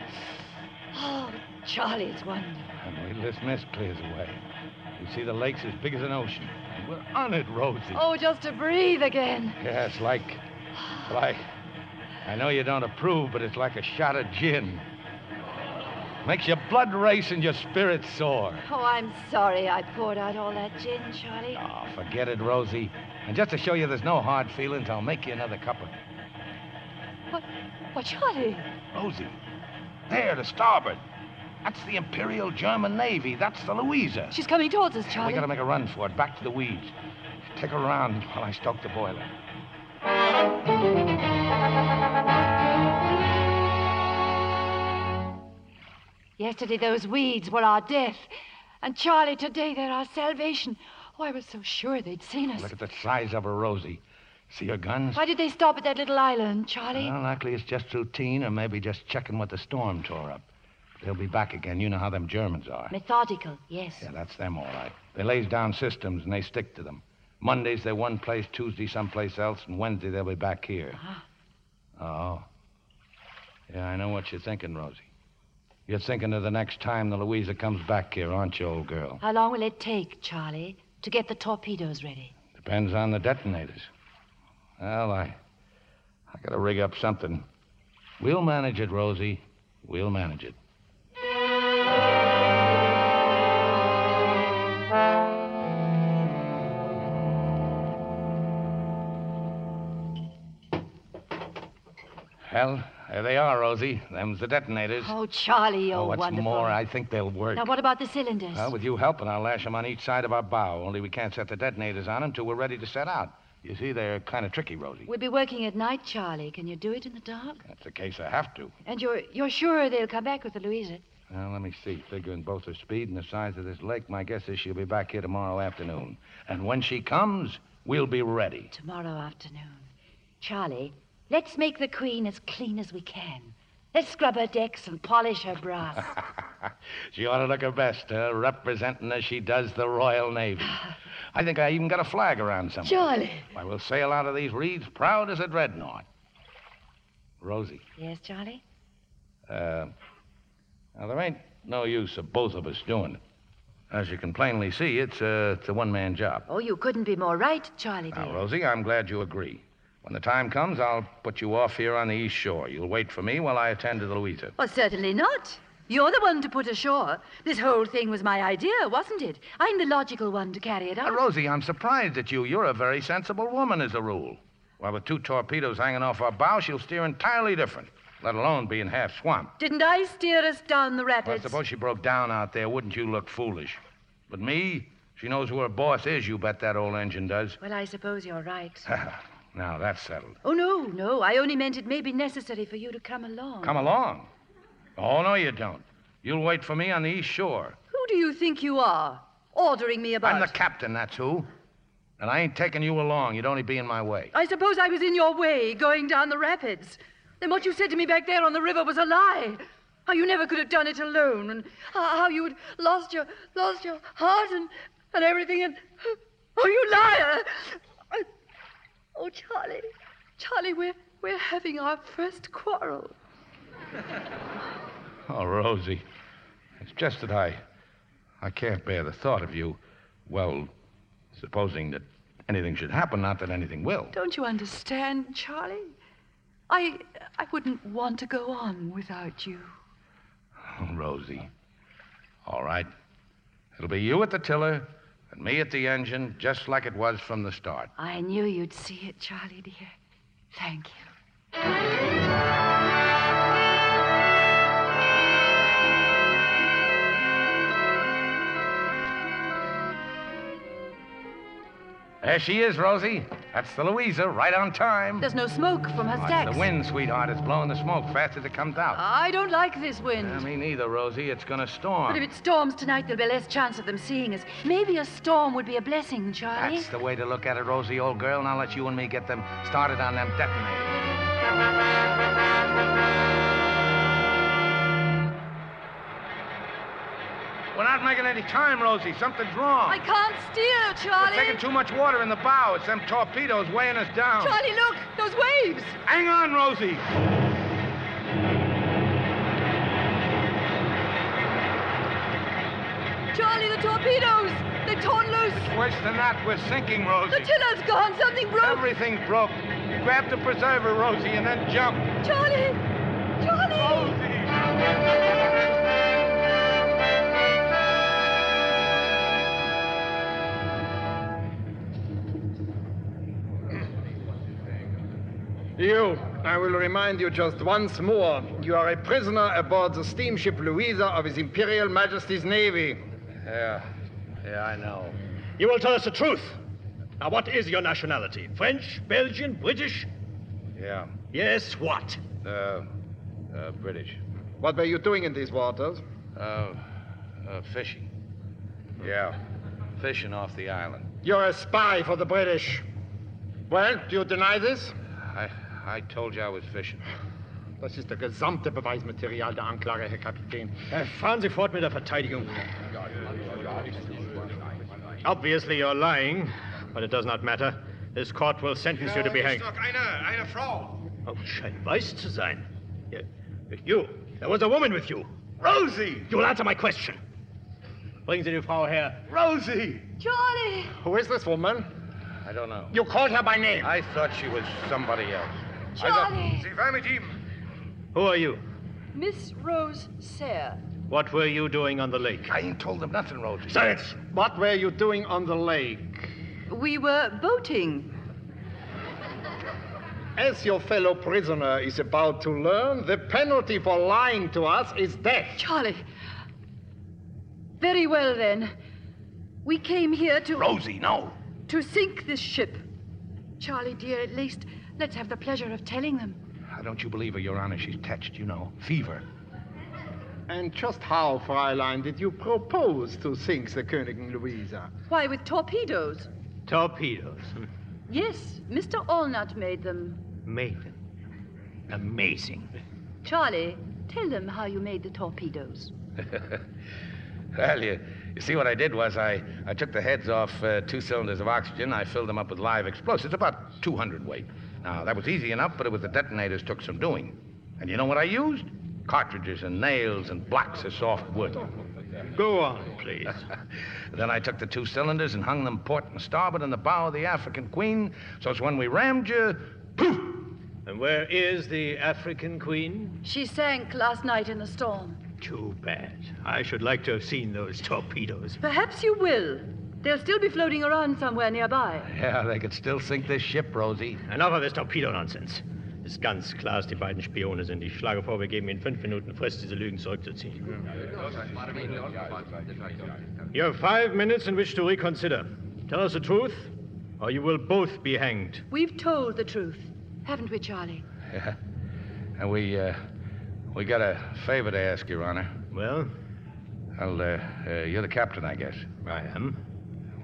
Oh, Charlie, it's wonderful. And wait till this mist clears away. You see, the lake's as big as an ocean. We're on it, Rosie. Oh, just to breathe again. Yeah, it's like. like. I know you don't approve, but it's like a shot of gin. Makes your blood race and your spirits soar. Oh, I'm sorry I poured out all that gin, Charlie. Oh, forget it, Rosie. And just to show you there's no hard feelings, I'll make you another cup of. What? What, Charlie? Rosie. There, to starboard. That's the Imperial German Navy. That's the Louisa. She's coming towards us, Charlie. We gotta make a run for it, back to the weeds. Take her around while I stoke the boiler. Yesterday, those weeds were our death. And Charlie, today, they're our salvation. Oh, I was so sure they'd seen us. Look at the size of her, Rosie. See her guns? Why did they stop at that little island, Charlie? Well, likely it's just routine, or maybe just checking what the storm tore up. They'll be back again. You know how them Germans are. Methodical, yes. Yeah, that's them, all right. They lays down systems and they stick to them. Mondays they're one place, Tuesday someplace else, and Wednesday they'll be back here. Ah. Oh. Yeah, I know what you're thinking, Rosie. You're thinking of the next time the Louisa comes back here, aren't you, old girl? How long will it take, Charlie, to get the torpedoes ready? Depends on the detonators. Well, I. I gotta rig up something. We'll manage it, Rosie. We'll manage it. Well, there they are, Rosie. Them's the detonators. Oh, Charlie, you're oh, what's wonderful. more, I think they'll work. Now, what about the cylinders? Well, with you helping, I'll lash them on each side of our bow. Only we can't set the detonators on 'em till we're ready to set out. You see, they're kind of tricky, Rosie. We'll be working at night, Charlie. Can you do it in the dark? That's the case I have to. And you're you're sure they'll come back with the Louisa? Well, let me see. Figuring both her speed and the size of this lake, my guess is she'll be back here tomorrow afternoon. And when she comes, we'll be ready. Tomorrow afternoon. Charlie, let's make the Queen as clean as we can. Let's scrub her decks and polish her brass. she ought to look her best, uh, representing as she does the Royal Navy. I think I even got a flag around somewhere. Charlie. I will sail out of these reeds proud as a dreadnought. Rosie, Yes, Charlie? uh, now there ain't no use of both of us doing it. As you can plainly see, it's a, it's a one-man job. Oh, you couldn't be more right, Charlie, dear. Now, Rosie, I'm glad you agree. When the time comes, I'll put you off here on the East Shore. You'll wait for me while I attend to the Louisa. Well, certainly not. You're the one to put ashore. This whole thing was my idea, wasn't it? I'm the logical one to carry it Now, out. Uh, Rosie, I'm surprised at you. You're a very sensible woman, as a rule. While with two torpedoes hanging off our bow, she'll steer entirely different, let alone being half swamped. Didn't I steer us down the Well, rapids? suppose she broke down out there, wouldn't you look foolish? But me, she knows who her boss is, you bet that old engine does. Well, I suppose you're right. now, that's settled. oh, no, no. I only meant it may be necessary for you to come along. Come along. Oh, no, you don't. You'll wait for me on the East Shore. Who do you think you are? Ordering me about. I'm the captain, that's who. And I ain't taking you along. You'd only be in my way. I suppose I was in your way going down the rapids. Then what you said to me back there on the river was a lie. How you never could have done it alone, and how you had lost your lost your heart and, and everything, and oh, you liar! Oh, Charlie, Charlie, we're we're having our first quarrel. Oh, Rosie. It's just that I. I can't bear the thought of you. Well, supposing that anything should happen, not that anything will. Don't you understand, Charlie? I I wouldn't want to go on without you. Oh, Rosie. All right. It'll be you at the tiller and me at the engine, just like it was from the start. I knew you'd see it, Charlie dear. Thank you. There she is, Rosie. That's the Louisa, right on time. There's no smoke from her Oh, stacks. it's the wind, sweetheart. It's blowing the smoke fast as it comes out. I don't like this wind. Yeah, me neither, Rosie. It's gonna storm. But if it storms tonight, there'll be less chance of them seeing us. Maybe a storm would be a blessing, Charlie. That's the way to look at it, Rosie, old girl. Now let you and me get them started on them detonators. We're not making any time, Rosie. Something's wrong. I can't steer, Charlie. We're taking too much water in the bow. It's them torpedoes weighing us down. Charlie, look, those waves. Hang on, Rosie. Charlie, the torpedoes. They're torn loose. Worse than that, we're sinking, Rosie. The tiller's gone. Something broke. Everything's broke. Grab the preserver, Rosie, and then jump. Charlie. Charlie. You, I will remind you just once more, you are a prisoner aboard the steamship Louisa of His Imperial Majesty's Navy. Yeah, yeah, I know. You will tell us the truth. Now, what is your nationality? French, Belgian, British? Yeah, Yes, what? uh, uh, British. What were you doing in these waters? Uh, uh, fishing. Yeah, fishing off the island. You're a spy for the British. Well, do you deny this? I, I told you I was fishing. Das ist der gesamte Beweismaterial der Anklage, Herr Kapitän. Äh, fahren Sie fort mit der Verteidigung. Obviously, you're lying, but it does not matter. This court will sentence you to be hanged. eine, eine Frau. Oh, scheint weiß zu sein. Yeah. You, there was a woman with you. Rosie! You will answer my question. Bring Sie die Frau her. Rosie! Charlie. Who is this woman? I don't know. You called her by name. I thought she was somebody else. Charlie. Sie war mit ihm. Who are you? Miss Rose Sayre. What were you doing on the lake? I ain't told them nothing, Rosie. Silence! What were you doing on the lake? We were boating. As your fellow prisoner is about to learn, the penalty for lying to us is death. Charlie. Very well, then. We came here to. Rosie, no. to sink this ship. Charlie, dear, at least let's have the pleasure of telling them. How don't you believe her, Your Honor? She's touched, you know. Fever. And just how, Fräulein, did you propose to sink the Königin Louisa? Why, with torpedoes? Torpedoes. Yes, Mr. Allnut made them. Made them. Amazing. Charlie, tell them how you made the torpedoes. Well, you, you see, what I did was I, I took the heads off uh, two cylinders of oxygen. I filled them up with live explosives, about 200 weight. Now, that was easy enough, but it was the detonators took some doing. And you know what I used? Cartridges and nails and blocks of soft wood. Go on, please. then I took the two cylinders and hung them port and starboard in the bow of the African Queen, so it's when we rammed you, poof! And where is the African Queen? She sank last night in the storm. Too bad. I should like to have seen those torpedoes. Perhaps you will. They'll still be floating around somewhere nearby. Yeah, they could still sink this ship, Rosie. Enough of this Torpedo-Nonsense. Ist ganz klar, dass die beiden Spione sind. Ich schlage vor, wir geben Ihnen fünf Minuten Frist, diese Lügen zurückzuziehen. You have five minutes in which to reconsider. Tell us the truth, or you will both be hanged. We've told the truth, haven't we, Charlie? Yeah. And we, uh, we got a favor to ask, Your Honor. Well? Well, uh, uh, you're the captain, I guess. I am.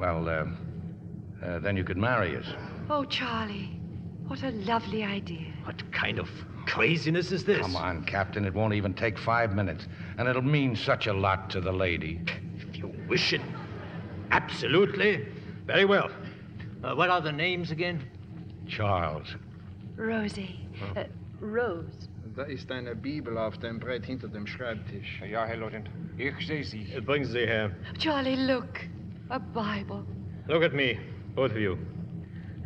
Well, uh, uh, then you could marry us. Oh, Charlie, what a lovely idea. What kind of craziness is this? Come on, Captain. It won't even take five minutes, and it'll mean such a lot to the lady. If you wish it. Absolutely. Very well. Uh, what are the names again? Charles. Rosie. Uh, Rose. Da ist eine Bibel auf dem Brett hinter dem Schreibtisch. Ja, Herr Leutnant. Ich sehe sie. Bringen Sie her. Charlie, look. A Bible. Look at me, both of you.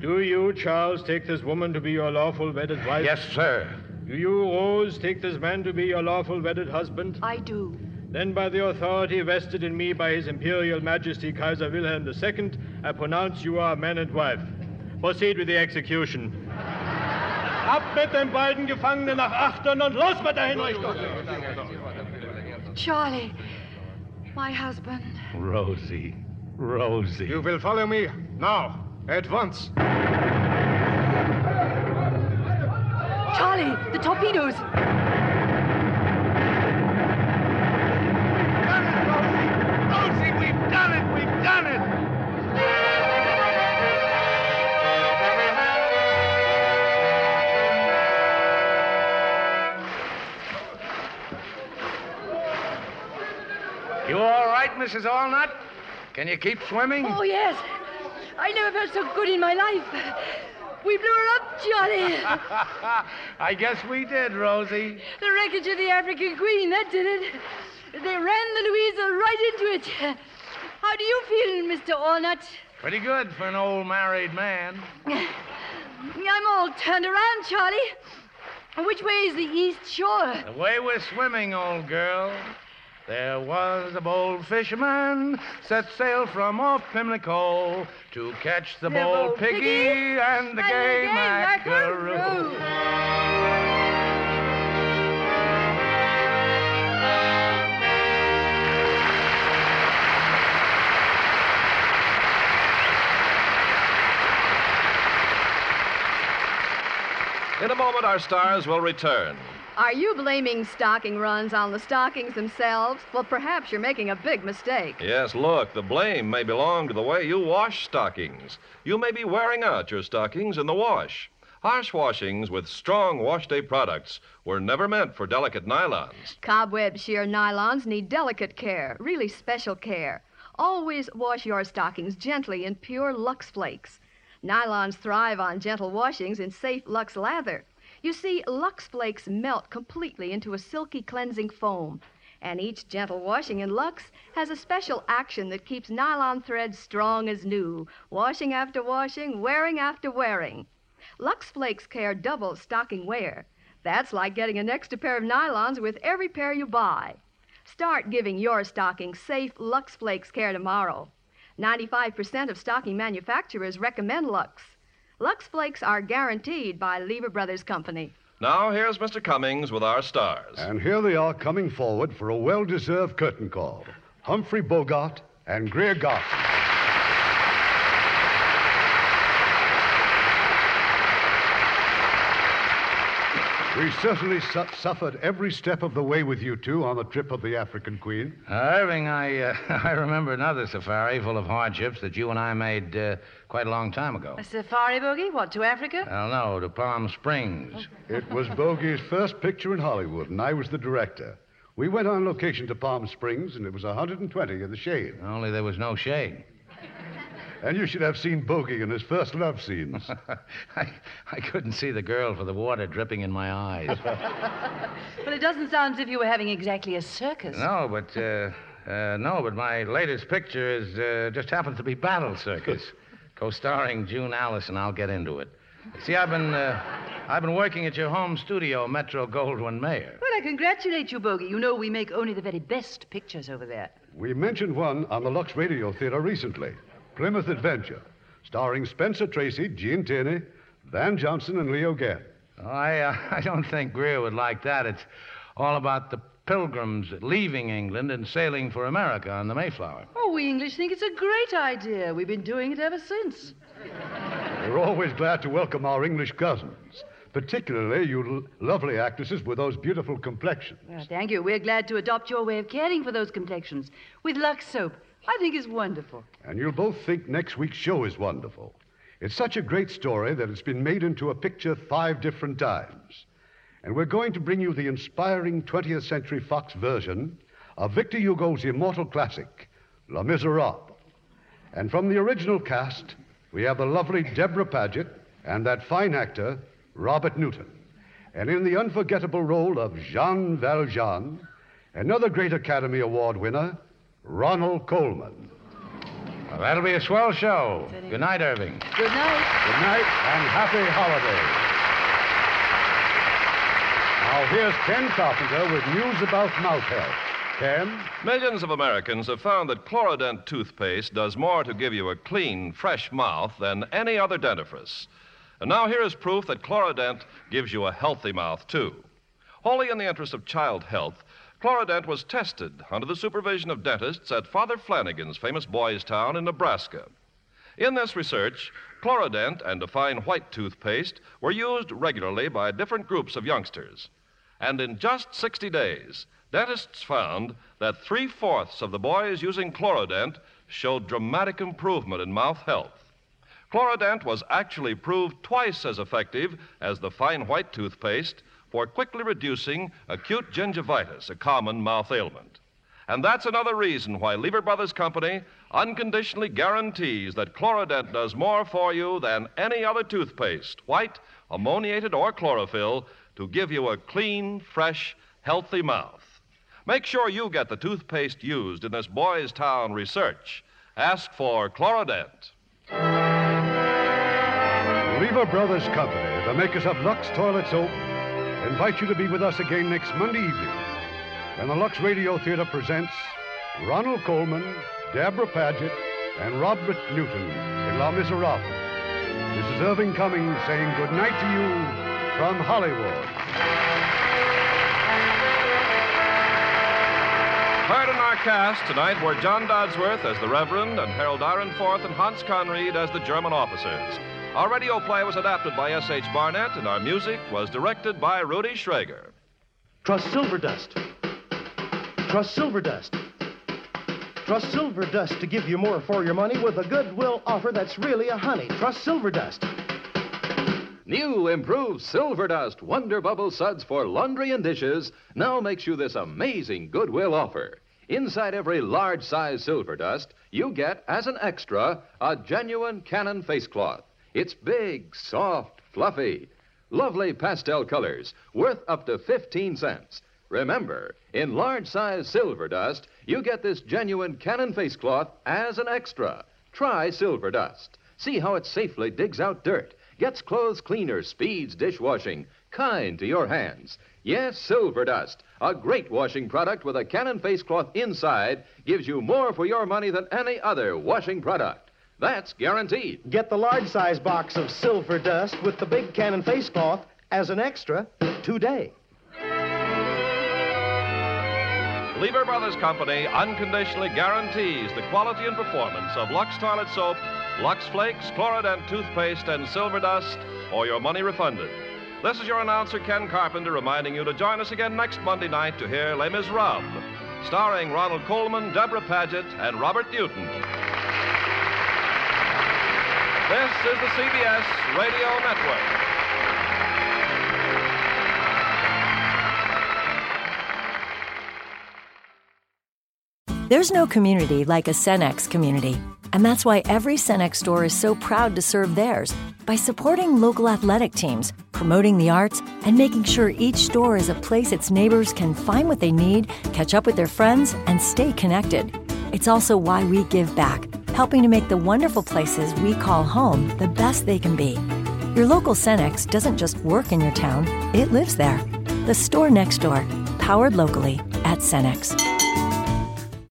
Do you, Charles, take this woman to be your lawful wedded wife? Yes, sir. Do you, Rose, take this man to be your lawful wedded husband? I do. Then, by the authority vested in me by His Imperial Majesty Kaiser Wilhelm II, I pronounce you are man and wife. Proceed with the execution. Ab mit den beiden Gefangenen nach Achtern und los mit der Hinrichtung! Charlie, my husband. Rosie. Rosie. You will follow me now, at once. Charlie, the torpedoes. Rosie, we've done it! We've done it! You all right, Mrs. Allnut? Can you keep swimming? Oh, yes. I never felt so good in my life. We blew her up, Charlie. I guess we did, Rosie. the wreckage of the African Queen, that did it. They ran the Louisa right into it. How do you feel, Mr. Allnut? Pretty good for an old married man. I'm all turned around, Charlie. Which way is the east shore? The way we're swimming, old girl. There was a bold fisherman set sail from off Pimlico to catch the, The bold bold piggy, piggy and the and gay the gay mackerel. mackerel. In a moment, our stars will return. Are you blaming stocking runs on the stockings themselves? Well, perhaps you're making a big mistake. Yes, look, the blame may belong to the way you wash stockings. You may be wearing out your stockings in the wash. Harsh washings with strong wash day products were never meant for delicate nylons. Cobweb sheer nylons need delicate care, really special care. Always wash your stockings gently in pure Lux Flakes. Nylons thrive on gentle washings in safe Lux lather. You see, Lux Flakes melt completely into a silky cleansing foam. And each gentle washing in Lux has a special action that keeps nylon threads strong as new, washing after washing, wearing after wearing. Lux Flakes care double stocking wear. That's like getting an extra pair of nylons with every pair you buy. Start giving your stockings safe Lux Flakes care tomorrow. 95% of stocking manufacturers recommend Lux. Lux Flakes are guaranteed by Lever Brothers Company. Now, here's Mr. Cummings with our stars. And here they are coming forward for a well deserved curtain call Humphrey Bogart and Greer Garson. We We certainly su- suffered every step of the way with you two on the trip of the African Queen. Uh, Irving, I, uh, I remember another safari full of hardships that you and I made uh, quite a long time ago. A safari bogey? What, to Africa? Well, no, to Palm Springs. It was Bogey's first picture in Hollywood, and I was the director. We went on location to Palm Springs, and it was 120 in the shade. Only there was no shade. And you should have seen Bogey in his first love scenes. I, I couldn't see the girl for the water dripping in my eyes. Well, it doesn't sound as if you were having exactly a circus. no, but uh, uh, no, but my latest picture is uh, just happens to be Battle Circus, co-starring June Allyson. I'll get into it. See, I've been uh, I've been working at your home studio, Metro Goldwyn Mayer. Well, I congratulate you, Bogey. You know we make only the very best pictures over there. we mentioned one on the Lux Radio Theater recently Plymouth Adventure, starring Spencer Tracy, Gene Tierney, Van Johnson, and Leo Genn. Oh, I uh, I don't think Greer would like that. It's all about the pilgrims leaving England and sailing for America on the Mayflower. Oh, we English think it's a great idea. We've been doing it ever since. We're always glad to welcome our English cousins, particularly you l- lovely actresses with those beautiful complexions. Well, thank you. We're glad to adopt your way of caring for those complexions with Lux soap. I think it's wonderful. And you'll both think next week's show is wonderful. It's such a great story that it's been made into a picture five different times. And we're going to bring you the inspiring 20th Century Fox version of Victor Hugo's immortal classic, Les Miserables. And from the original cast, we have the lovely Debra Paget and that fine actor, Robert Newton. And in the unforgettable role of Jean Valjean, another great Academy Award winner, Ronald Colman. Well, that'll be a swell show. Good night, Irving. Good night. Good night and happy holidays. Now here's Ken Carpenter with news about mouth health. Ken? Millions of Americans have found that Chlorodent toothpaste does more to give you a clean, fresh mouth than any other dentifrice. And now here is proof that Chlorodent gives you a healthy mouth, too. Wholly in the interest of child health, Chlorodent was tested under the supervision of dentists at Father Flanagan's famous Boys Town in Nebraska. In this research, Chlorodent and a fine white toothpaste were used regularly by different groups of youngsters. And in just 60 days, dentists found that three fourths of the boys using Chlorodent showed dramatic improvement in mouth health. Chlorodent was actually proved twice as effective as the fine white toothpaste for quickly reducing acute gingivitis, a common mouth ailment. And that's another reason why Lever Brothers Company unconditionally guarantees that Chlorodent does more for you than any other toothpaste, white, ammoniated, or chlorophyll, to give you a clean, fresh, healthy mouth. Make sure you get the toothpaste used in this Boys Town research. Ask for Chlorodent. Lever Brothers Company, the makers of Lux Toilet Soap, invite you to be with us again next Monday evening when the Lux Radio Theater presents Ronald Colman, Debra Paget, and Robert Newton in La Miserable. This is Irving Cummings saying good night to you from Hollywood. Heard in our cast tonight were John Dodsworth as the Reverend and Harold Ironforth and Hans Conried as the German officers. Our radio play was adapted by S.H. Barnett, and our music was directed by Rudy Schrager. Trust Silver Dust. Trust Silver Dust. Trust Silver Dust to give you more for your money with a goodwill offer that's really a honey. Trust Silver Dust. New improved Silver Dust Wonder Bubble Suds for laundry and dishes now makes you this amazing goodwill offer. Inside every large size Silver Dust, you get, as an extra, a genuine Cannon face cloth. It's big, soft, fluffy, lovely pastel colors, worth up to 15 cents. Remember, in large size Silver Dust, you get this genuine Cannon face cloth as an extra. Try Silver Dust. See how it safely digs out dirt, gets clothes cleaner, speeds dishwashing, kind to your hands. Yes, Silver Dust, a great washing product with a Cannon face cloth inside, gives you more for your money than any other washing product. That's guaranteed. Get the large size box of Silver Dust with the big Cannon face cloth as an extra today. Lever Brothers Company unconditionally guarantees the quality and performance of Lux Toilet Soap, Lux Flakes, Chlorodent Toothpaste, and Silver Dust, or your money refunded. This is your announcer, Ken Carpenter, reminding you to join us again next Monday night to hear Les Miserables, starring Ronald Colman, Debra Paget, and Robert Newton. This is the CBS Radio Network. There's no community like a Cenex community. And that's why every Cenex store is so proud to serve theirs by supporting local athletic teams, promoting the arts, and making sure each store is a place its neighbors can find what they need, catch up with their friends, and stay connected. It's also why we give back, helping to make the wonderful places we call home the best they can be. Your local Cenex doesn't just work in your town, it lives there. The store next door, powered locally at Cenex.